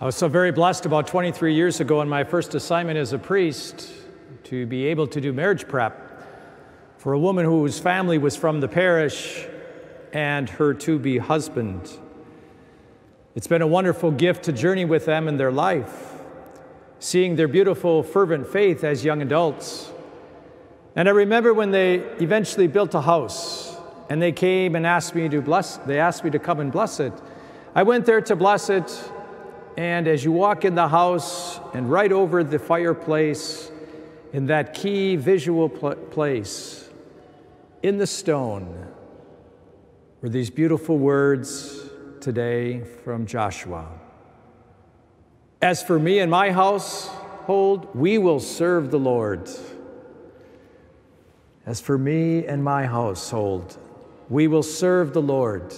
I was so very blessed about 23 years ago in my first assignment as a priest to be able to do marriage prep for a woman whose family was from the parish and her to be husband. It's been a wonderful gift to journey with them in their life, seeing their beautiful, fervent faith as young adults. And I remember when they eventually built a house and they came and asked me to bless, they asked me to come and bless it. I went there to bless it, and as you walk in the house and right over the fireplace, in that key visual pl- place, in the stone, were these beautiful words today from Joshua. As for me and my household, we will serve the Lord. As for me and my household, we will serve the Lord.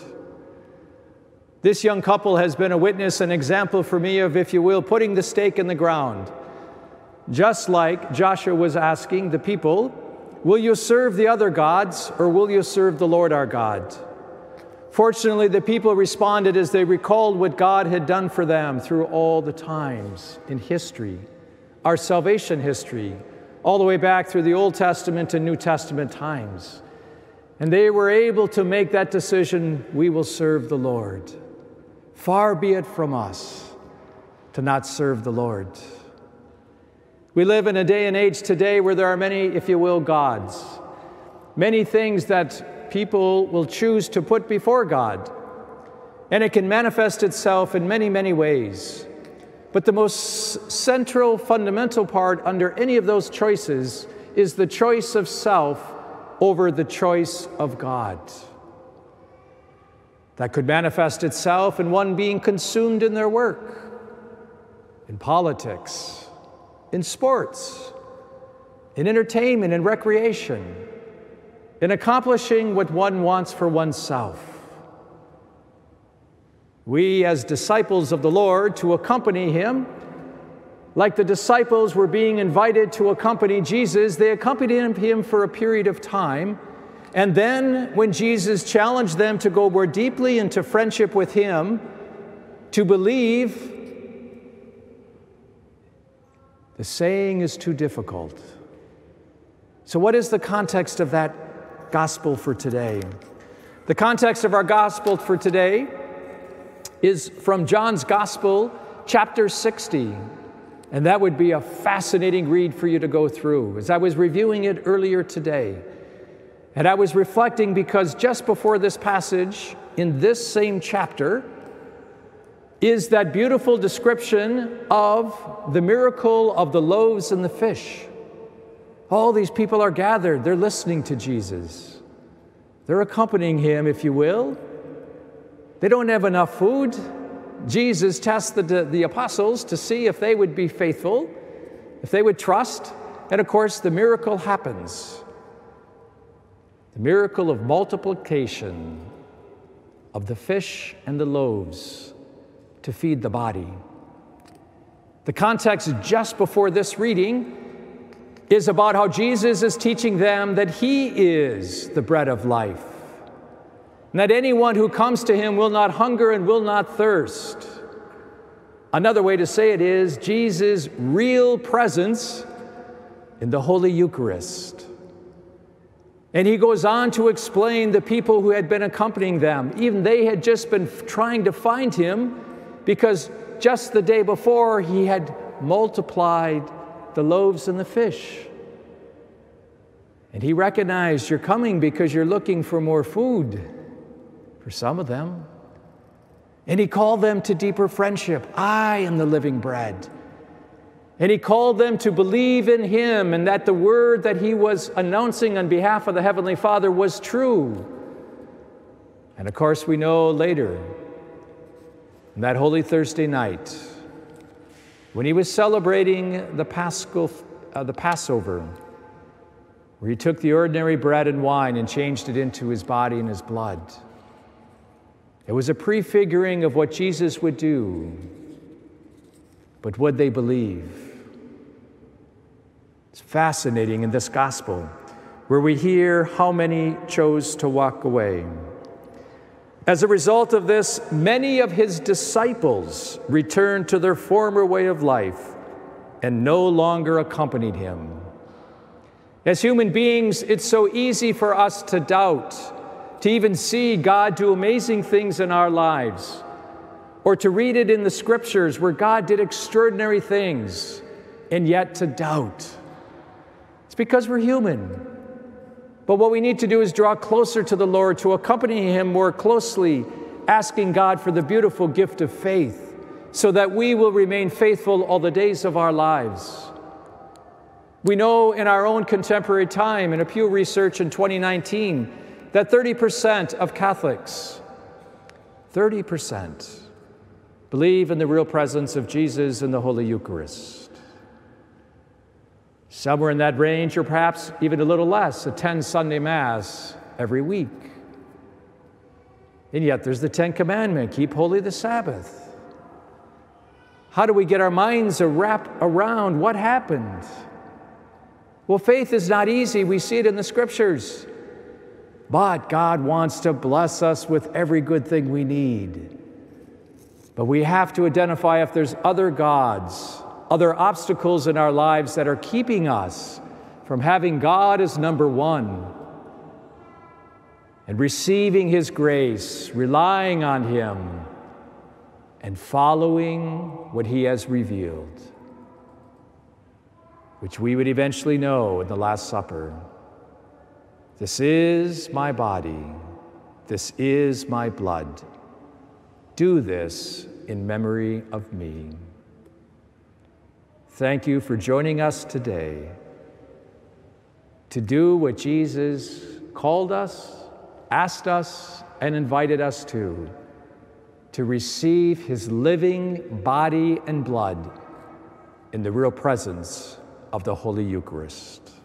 This young couple has been a witness, an example for me of, if you will, putting the stake in the ground. Just like Joshua was asking the people, Will you serve the other gods or will you serve the Lord our God? Fortunately, the people responded as they recalled what God had done for them through all the times in history, our salvation history, all the way back through the Old Testament and New Testament times. And they were able to make that decision we will serve the Lord. Far be it from us to not serve the Lord. We live in a day and age today where there are many, if you will, gods, many things that people will choose to put before God. And it can manifest itself in many, many ways. But the most central, fundamental part under any of those choices is the choice of self over the choice of God. That could manifest itself in one being consumed in their work, in politics, in sports, in entertainment and recreation in accomplishing what one wants for oneself. We, as disciples of the Lord, to accompany Him, like the disciples were being invited to accompany Jesus, they accompanied Him for a period of time. And then, when Jesus challenged them to go more deeply into friendship with Him, to believe, the saying is too difficult. So, what is the context of that gospel for today. The context of our gospel for today is from John's Gospel, chapter 60. And that would be a fascinating read for you to go through. As I was reviewing it earlier today, and I was reflecting because just before this passage, in this same chapter, is that beautiful description of the miracle of the loaves and the fish. All these people are gathered, they're listening to Jesus. They're accompanying him, if you will. They don't have enough food. Jesus tests the, the apostles to see if they would be faithful, if they would trust. And of course, the miracle happens miracle of multiplication of the fish and the loaves to feed the body. The context just before this reading is about how Jesus is teaching them that He is the bread of life, and that anyone who comes to Him will not hunger and will not thirst. Another way to say it is Jesus' real presence in the Holy Eucharist. And he goes on to explain the people who had been accompanying them. Even they had just been trying to find him because just the day before he had multiplied the loaves and the fish. And he recognized you're coming because you're looking for more food for some of them. And he called them to deeper friendship. I am the living bread. And he called them to believe in him and that the word that he was announcing on behalf of the Heavenly Father was true. And of course, we know later, that Holy Thursday night, when he was celebrating the, Paschal, uh, the Passover, where he took the ordinary bread and wine and changed it into his body and his blood. It was a prefiguring of what Jesus would do. But would they believe? It's fascinating in this gospel where we hear how many chose to walk away. As a result of this, many of his disciples returned to their former way of life and no longer accompanied him. As human beings, it's so easy for us to doubt, to even see God do amazing things in our lives, or to read it in the scriptures where God did extraordinary things, and yet to doubt. Because we're human. But what we need to do is draw closer to the Lord, to accompany Him more closely, asking God for the beautiful gift of faith, so that we will remain faithful all the days of our lives. We know in our own contemporary time, in a Pew Research in 2019, that 30% of Catholics, 30%, believe in the real presence of Jesus in the Holy Eucharist. Somewhere in that range, or perhaps even a little less, attend Sunday Mass every week. And yet there's the Ten Commandment keep holy the Sabbath. How do we get our minds wrap around what happened? Well, faith is not easy. We see it in the scriptures. But God wants to bless us with every good thing we need. But we have to identify if there's other gods, other obstacles in our lives that are keeping us from having God as number one and receiving His grace, relying on Him, and following what He has revealed which we would eventually know in the Last Supper. This is my body, this is my blood. Do this in memory of me. Thank you for joining us today to do what Jesus called us, asked us, and invited us to to receive his living body and blood in the real presence of the Holy Eucharist.